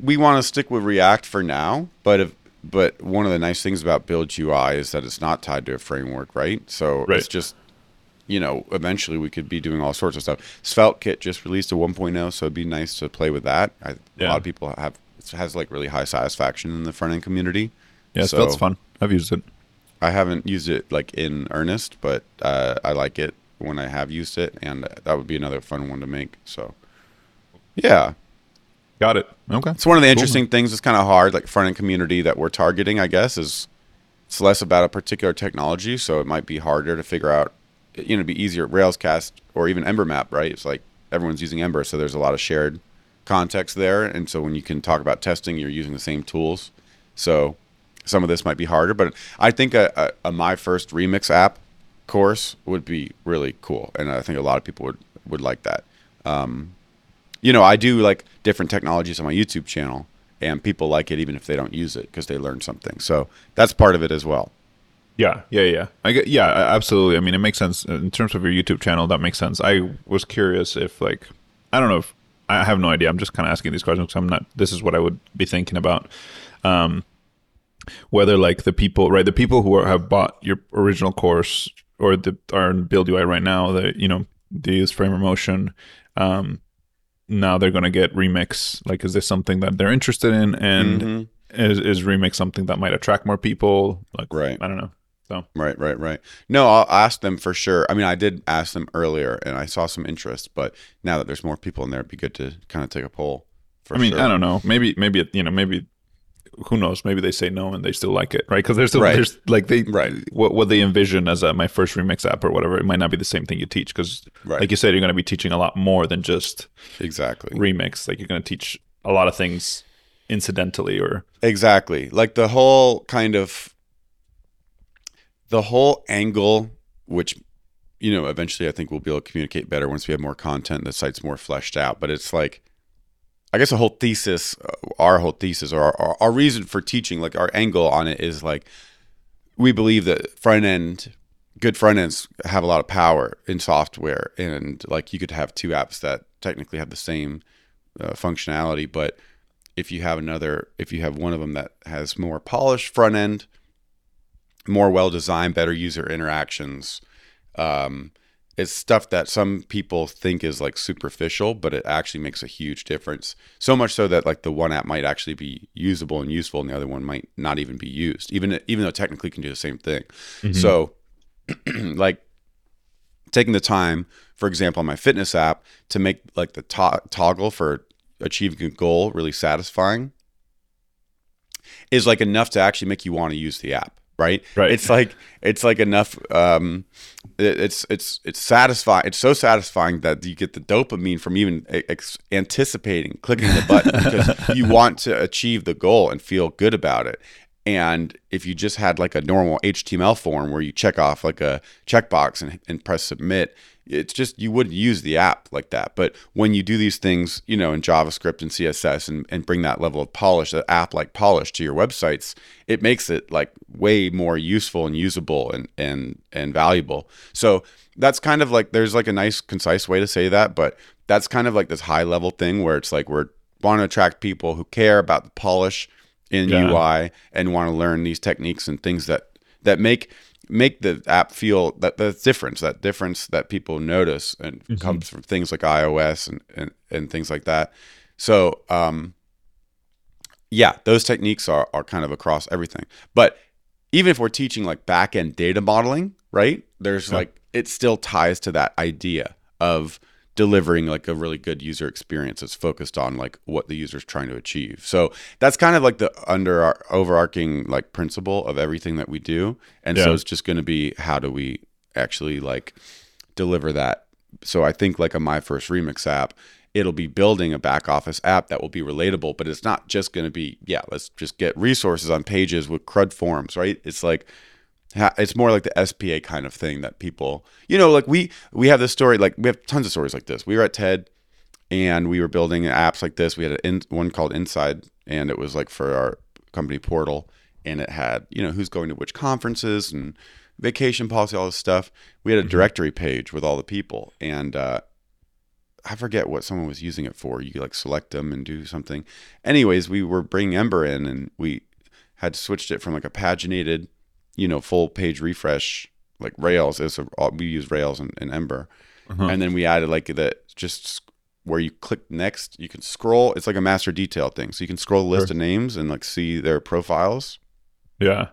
we want to stick with React for now, but if but one of the nice things about Build UI is that it's not tied to a framework, right? So Right. it's just you know, eventually we could be doing all sorts of stuff. SvelteKit just released a 1.0, so it'd be nice to play with that. I, A Yeah. lot of people have it has like really high satisfaction in the front end community. Yeah, So- Svelte's fun. I've used it. I haven't used it like in earnest, but uh, I like it when I have used it, and that would be another fun one to make. So, yeah, Got it. Okay. it's one of the interesting things. It's kind of hard, like front end community that we're targeting. I guess is it's less about a particular technology, so it might be harder to figure out. You know, it'd be easier Railscast or even Ember Map, right? It's like everyone's using Ember, so there's a lot of shared context there, and so when you can talk about testing, you're using the same tools. So some of this might be harder, but I think a, a, a my first remix app course would be really cool, and I think a lot of people would would like that. Um, you know, I do like different technologies on my YouTube channel, and people like it even if they don't use it because they learn something. So that's part of it as well. Yeah, yeah, yeah. I get, yeah, absolutely. I mean, it makes sense in terms of your YouTube channel. That makes sense. I was curious if, like, I don't know if I have no idea. I'm just kind of asking these questions because I'm not. This is what I would be thinking about. Um, whether like the people, right, the people who are, have bought your original course or the are in Build UI right now, that you know they use Framer Motion. Um, now they're going to get Remix. Like, is this something that they're interested in? And Mhm. is, is Remix something that might attract more people? Like, Right. I don't know. So Right, right, right. No, I'll ask them for sure. I mean, I did ask them earlier, and I saw some interest. But now that there's more people in there, it'd be good to kind of take a poll. For I mean, sure. I don't know. Maybe, maybe you know, maybe who knows? Maybe they say no and they still like it, right? Because there's still Right. there's like they Right. what what they envision as a, my first remix app or whatever. It might not be the same thing you teach because, Right. like you said, you're going to be teaching a lot more than just exactly. remix. Like you're going to teach a lot of things incidentally or Exactly. Like the whole kind of the whole angle, which you know, eventually I think we'll be able to communicate better once we have more content. The site's more fleshed out. But it's like, I guess a whole thesis, uh, our whole thesis, or our, our, our reason for teaching, like our angle on it is like, we believe that front end, good front ends have a lot of power in software, and like you could have two apps that technically have the same uh, functionality, but if you have another if you have one of them that has more polished front end more well designed better user interactions um, it's stuff that some people think is like superficial but it actually makes a huge difference. So much so that like the one app might actually be usable and useful and the other one might not even be used even even though technically can do the same thing. Mm-hmm. So like taking the time, for example, on my fitness app to make like the to- toggle for achieving a goal really satisfying is like enough to actually make you want to use the app. Right. Right. It's like it's like enough. Um, it- it's it's it's satisfying. It's so satisfying that you get the dopamine from even ex- anticipating clicking the button because you want to achieve the goal and feel good about it. And if you just had like a normal HTML form where you check off like a checkbox and, and press submit, it's just you wouldn't use the app like that. But when you do these things, you know, in JavaScript and CSS and, and bring that level of polish, the app like polish to your websites, it makes it like way more useful and usable and and and valuable. So that's kind of like there's like a nice concise way to say that, but that's kind of like this high level thing where it's like we're want to attract people who care about the polish in Yeah. UI and want to learn these techniques and things that that make make the app feel that the difference that difference that people notice and comes from things like iOS and, and and things like that. So um yeah, those techniques are are kind of across everything. But even if we're teaching like back end data modeling, right? There's Yeah. like it still ties to that idea of delivering like a really good user experience that's focused on like what the user's trying to achieve. So that's kind of like the under our overarching like principle of everything that we do. And so it's just going to be how do we actually like deliver that. So I think like a my first remix app, it'll be building a back office app that will be relatable, but it's not just going to be yeah, let's just get resources on pages with crud forms, right? It's like it's more like the SPA kind of thing that people, you know, like we we have this story, like we have tons of stories like this. We were at TED, and we were building apps like this. We had an in, one called Inside, and it was like for our company portal, and it had you know who's going to which conferences and vacation policy, all this stuff. We had a directory page with all the people, and uh, I forget what someone was using it for. You could like select them and do something. Anyways, we were bringing Ember in, and we had switched it from like a paginated, you know, full page refresh like Rails. Is we use Rails and, and Ember, Uh-huh. and then we added like the just where you click next, you can scroll. It's like a master detail thing, so you can scroll the list Sure. of names and like see their profiles. Yeah.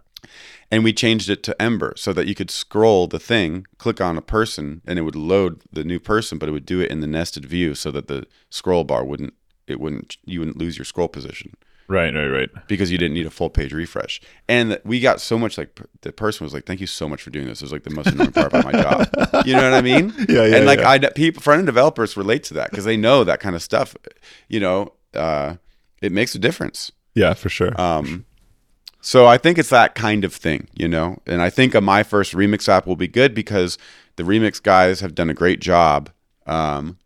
And we changed it to Ember so that you could scroll the thing, click on a person, and it would load the new person, but it would do it in the nested view so that the scroll bar wouldn't it wouldn't you wouldn't lose your scroll position Right. Right. Right. because you didn't need a full page refresh. And we got so much like the person was like, "Thank you so much for doing this." It was like the most annoying part about my job. You know what I mean? Yeah, yeah, And like yeah. I people front end developers relate to that because they know that kind of stuff. You know, uh, it makes a difference. Yeah. For sure. Um, so I think it's that kind of thing, you know. And I think my first remix app will be good because the remix guys have done a great job um,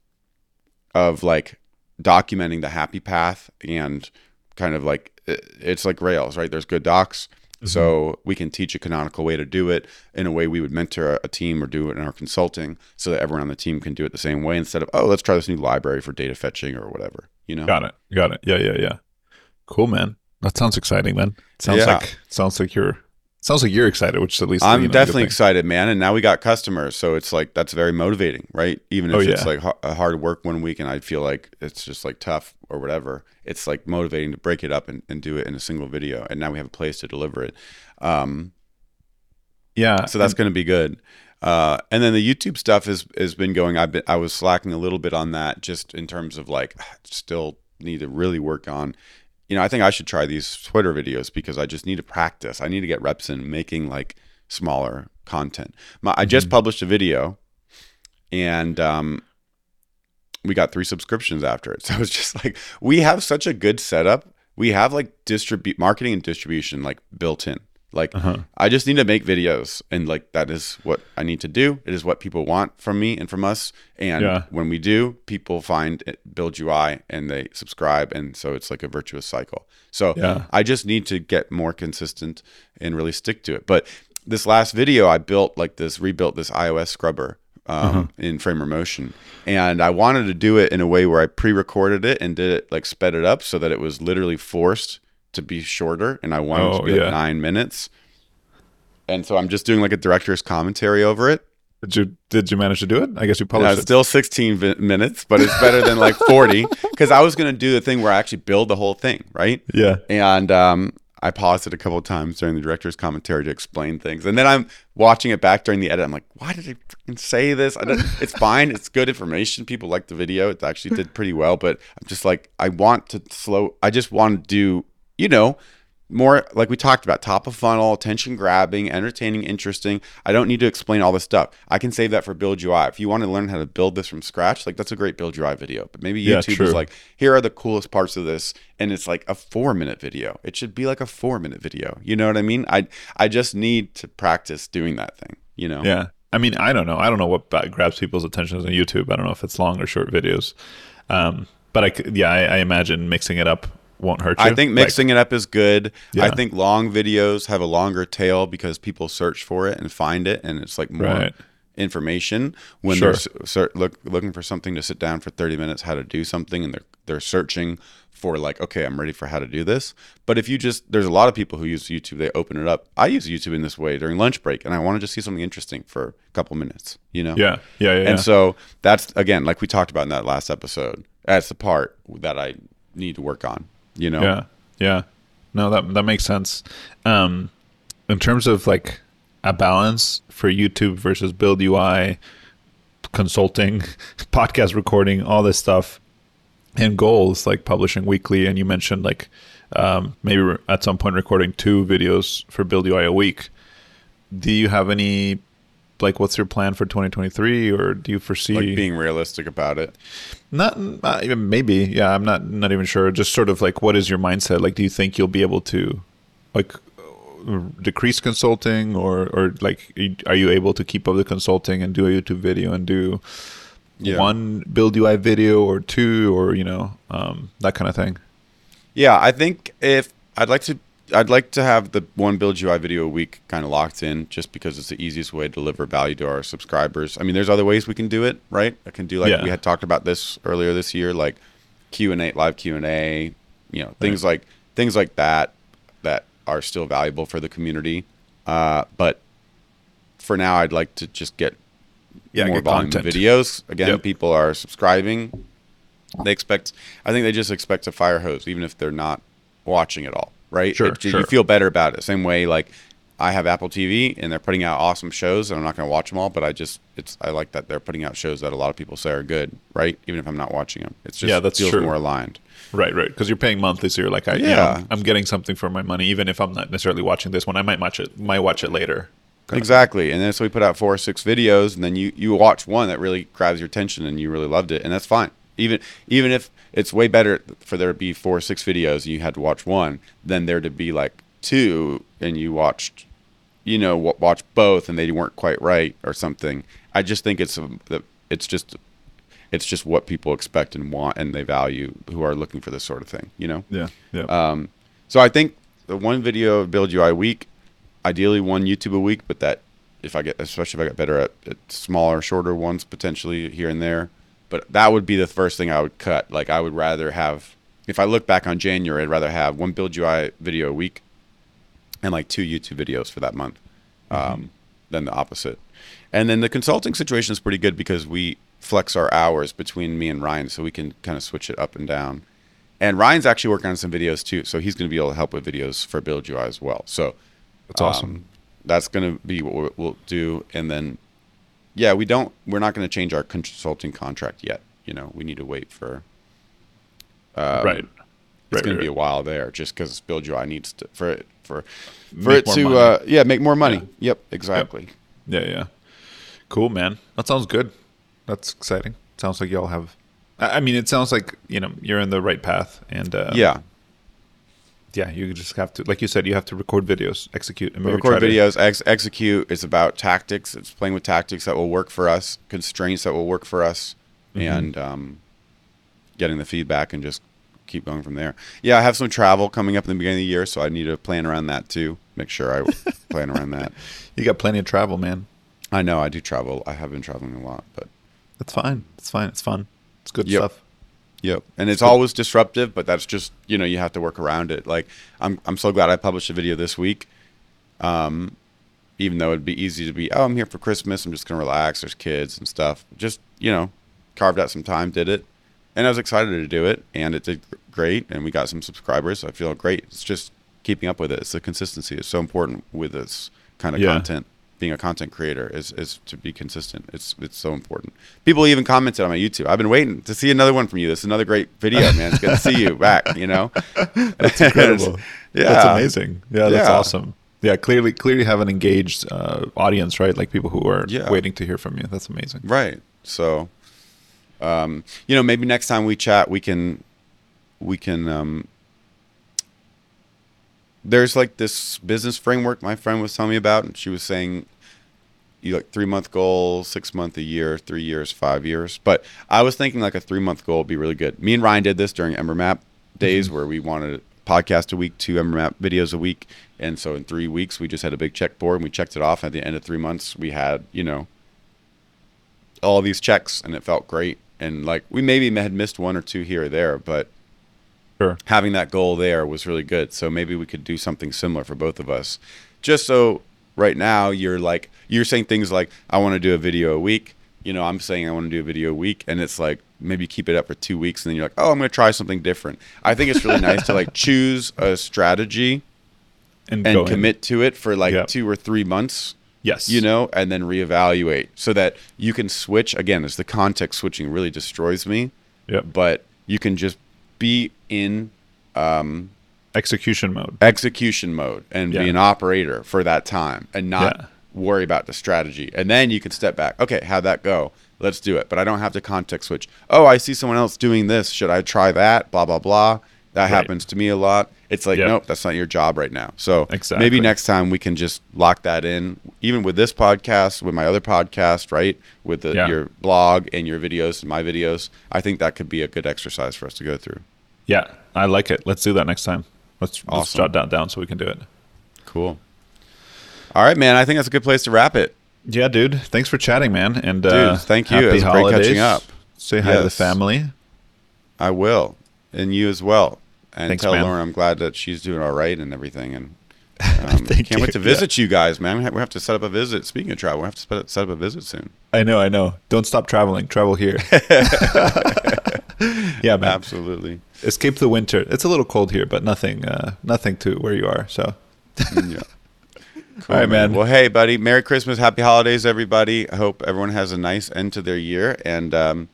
of like documenting the happy path and kind of like it's like Rails, right? There's good docs. Mm-hmm. So we can teach a canonical way to do it in a way we would mentor a, a team or do it in our consulting so that everyone on the team can do it the same way instead of, oh, let's try this new library for data fetching or whatever, you know? Got it. Got it. Yeah. Yeah. Yeah. Cool, man. That sounds exciting, man. Sounds Yeah. like sounds like you're sounds like you're excited, which is at least I'm you know, definitely excited, man. And now we got customers, so it's like that's very motivating, right? Even if Oh, it's like a hard work one week, and I feel like it's just like tough or whatever. It's like motivating to break it up and, and do it in a single video. And now we have a place to deliver it. Um, Yeah. so that's going to be good. Uh, and then the YouTube stuff has has been going. I've been I was slacking a little bit on that, just in terms of like still need to really work on. You know, I think I should try these Twitter videos because I just need to practice. I need to get reps in making like smaller content. My, I just published a video, and um, we got three subscriptions after it. So it's just like we have such a good setup. We have like distribute marketing and distribution like built in. Like Uh-huh. I just need to make videos and like that is what I need to do. It is what people want from me and from us. And Yeah. when we do, people find it, Build UI and they subscribe and so it's like a virtuous cycle. So Yeah. I just need to get more consistent and really stick to it. But this last video I built like this rebuilt this iOS scrubber um, in Framer Motion. And I wanted to do it in a way where I pre-recorded it and did it like sped it up so that it was literally forced to be shorter and I wanted Oh, to be yeah. like nine minutes. And so I'm just doing like a director's commentary over it. Did you did you manage to do it? I guess you Yeah, published it's it. still 16 vi- minutes, but it's better than like 40 because I was going to do the thing where I actually build the whole thing, right? yeah. And um, I paused it a couple of times during the director's commentary to explain things. And then I'm watching it back during the edit. I'm like, why did I freaking say this? I don't, it's fine. It's good information. People like the video. It actually did pretty well. But I'm just like, I want to slow. I just want to do, you know, more like we talked about top of funnel, attention grabbing, entertaining, interesting. I don't need to explain all this stuff. I can save that for Build UI. If you want to learn how to build this from scratch, like that's a great Build UI video. But maybe Yeah, YouTube true. is like, here are the coolest parts of this, and it's like a four minute video. It should be like a four minute video. You know what I mean? I I just need to practice doing that thing. You know? Yeah. I mean, I don't know. I don't know what grabs people's attention on YouTube. I don't know if it's long or short videos. Um, but I, yeah, I, I imagine mixing it up won't hurt you. I think Like, mixing it up is good. I think long videos have a longer tail because people search for it and find it, and it's like more Right. information when Sure. they're ser- look, looking for something to sit down for 30 minutes, how to do something, and they're they're searching for like, okay, I'm ready for how to do this. But if you just, there's a lot of people who use YouTube. They open it up. I use YouTube in this way during lunch break, and I want to just see something interesting for a couple minutes. You know? yeah, yeah, yeah. yeah. And so that's again, like we talked about in that last episode. That's the part that I need to work on. You know? Yeah, yeah. No, that that makes sense. Um, in terms of like a balance for YouTube versus Build UI, consulting, podcast recording, all this stuff, and goals like publishing weekly. And you mentioned like um, maybe at some point recording two videos for Build UI a week. Do you have any like what's your plan for 2023 or do you foresee Like being realistic about it. not, not even maybe. Yeah, I'm not not even sure. Just sort of like, what is your mindset? Like, do you think you'll be able to, like, decrease consulting, or or like, are you able to keep up the consulting and do a YouTube video and do Yeah. one build UI video or two or you know um, that kind of thing? Yeah, I think if I'd like to I'd like to have the one build UI video a week kind of locked in, just because it's the easiest way to deliver value to our subscribers. I mean, there's other ways we can do it, right? I can do like Yeah. we had talked about this earlier this year, like Q and A, live Q and A, you know, things like things like that that are still valuable for the community. Uh, but for now, I'd like to just get Yeah, more get volume of content. videos. Again, Yep. people are subscribing. They expect. I think they just expect a fire hose, even if they're not watching it all. Right? Sure, It- sure. You feel better about it. Same way, like I have Apple TV, and they're putting out awesome shows, and I'm not going to watch them all, but I just it's I like that they're putting out shows that a lot of people say are good. Right? Even if I'm not watching them, it's just Yeah, that's feels true. more aligned. Right, right. Because you're paying monthly, so you're like, I, yeah, Yeah. I'm, I'm getting something for my money, even if I'm not necessarily watching this one. I might watch it. Might watch it later. Exactly. And then so we put out four or six videos and then you, you watch one that really grabs your attention and you really loved it and that's fine. Even even if it's way better for there to be four or six videos and you had to watch one than there to be like two and you watched you know watch both and they weren't quite right or something. I just think it's a, it's just it's just what people expect and want and they value who are looking for this sort of thing, you know? Yeah, yeah. Um, so I think the one video of Build UI a week, ideally one YouTube a week, but that if I get, especially if I get better at, at smaller, shorter ones potentially here and there, but that would be the first thing I would cut. Like I would rather have, if I look back on January, I'd rather have one Build UI video a week and like two YouTube videos for that month um, than the opposite. And then the consulting situation is pretty good because we flex our hours between me and Ryan, so we can kind of switch it up and down. And Ryan's actually working on some videos too, so he's going to be able to help with videos for Build UI as well. So That's awesome. um, that's going to be what we'll do, and then yeah, we don't. We're not going to change our consulting contract yet. You know, we need to wait for. Um, right. It's Right, going right, to be a while there, just because Build UI needs to for it for for Make it to uh, yeah make more money. Yep, exactly. Yeah, yeah. Cool, man. That sounds good. That's exciting. Sounds like y'all have. I I mean, it sounds like you know you're in the right path, and uh, yeah, yeah. You just have to, like you said, you have to record videos, execute, and record try to- videos, ex- execute. It's about tactics. It's playing with tactics that will work for us, constraints that will work for us, Mm-hmm. and um, getting the feedback and just keep going from there. Yeah, I have some travel coming up in the beginning of the year, so I need to plan around that too. Make sure I plan around that. You got plenty of travel, man. I know I do travel. I have been traveling a lot, but That's fine. It's fine. It's fun. It's good Yep. stuff. Yep. And it's always disruptive, but that's just, you know, you have to work around it. Like I'm I'm so glad I published a video this week. Um even though it'd be easy to be, oh, I'm here for Christmas, I'm just gonna relax, there's kids and stuff. Just, you know, carved out some time, did it. And I was excited to do it and it did great and we got some subscribers. So I feel great. It's just keeping up with it. It's the consistency. It's so important with this kind of Yeah. content. Being a content creator is, is to be consistent. It's it's so important. People even commented on my YouTube. I've been waiting to see another one from you. This is another great video, man. It's good to see you back. You know, That's incredible. yeah, That's amazing. Yeah, that's Yeah. awesome. Yeah, clearly, clearly have an engaged uh, audience, right? Like people who are Yeah. waiting to hear from you. That's amazing. Right. So, um, you know, maybe next time we chat, we can, we can. Um, there's like this business framework my friend was telling me about, and she was saying, you like three month goal, six month, a year, three years, five years. But I was thinking like a three month goal would be really good. Me and Ryan did this during Ember Map days mm-hmm. where we wanted a podcast a week, two Ember Map videos a week, and so in three weeks we just had a big check board and we checked it off. At the end of three months, we had you know all these checks and it felt great. And like we maybe had missed one or two here or there, but Sure. having that goal there was really good. So maybe we could do something similar for both of us. Just so right now you're like you're saying things like I want to do a video a week. You know, I'm saying I want to do a video a week and it's like maybe keep it up for 2 weeks and then you're like, "Oh, I'm going to try something different." I think it's really nice to like choose a strategy And, and in. commit to it for like Yep. 2 or 3 months Yes. you know, and then reevaluate so that you can switch. Again, as the context switching really destroys me, Yep. but you can just be in um, Execution mode. execution mode and Yeah. be an operator for that time and not Yeah. worry about the strategy. And then you can step back. Okay, how'd that go? Let's do it. But I don't have to context switch. Oh, I see someone else doing this. Should I try that? Blah, blah, blah. That Right. happens to me a lot. It's like, Yeah. nope, that's not your job right now. So Exactly. maybe next time we can just lock that in, even with this podcast, with my other podcast, right? With the, Yeah. your blog and your videos and my videos. I think that could be a good exercise for us to go through. Yeah, I like it. Let's do that next time. Let's, let's jot that down so we can do it. Cool. All right, man. I think that's a good place to wrap it. Yeah, dude. Thanks for chatting, man. And uh, thank you. Happy It was great catching up. Say hi to the family. I will, and you as well. And Thanks, tell man. Lauren I'm glad that she's doing all right and everything. And um, can't you. wait to visit you guys, man. We have, we have to set up a visit. Speaking of travel, we have to set- set up a visit soon. I know, I know. Don't stop traveling. Travel here. yeah, man. Absolutely. Escape the winter. It's a little cold here, but nothing, uh, nothing to where you are. So, yeah. Cool, All right, man. Well, hey, buddy. Merry Christmas. Happy holidays, everybody. I hope everyone has a nice end to their year. And um,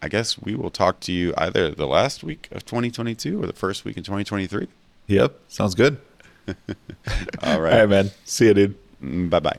I guess we will talk to you either the last week of 2022 or the first week in 2023. yep, sounds good. All All right. right, man. See you, dude. Bye bye.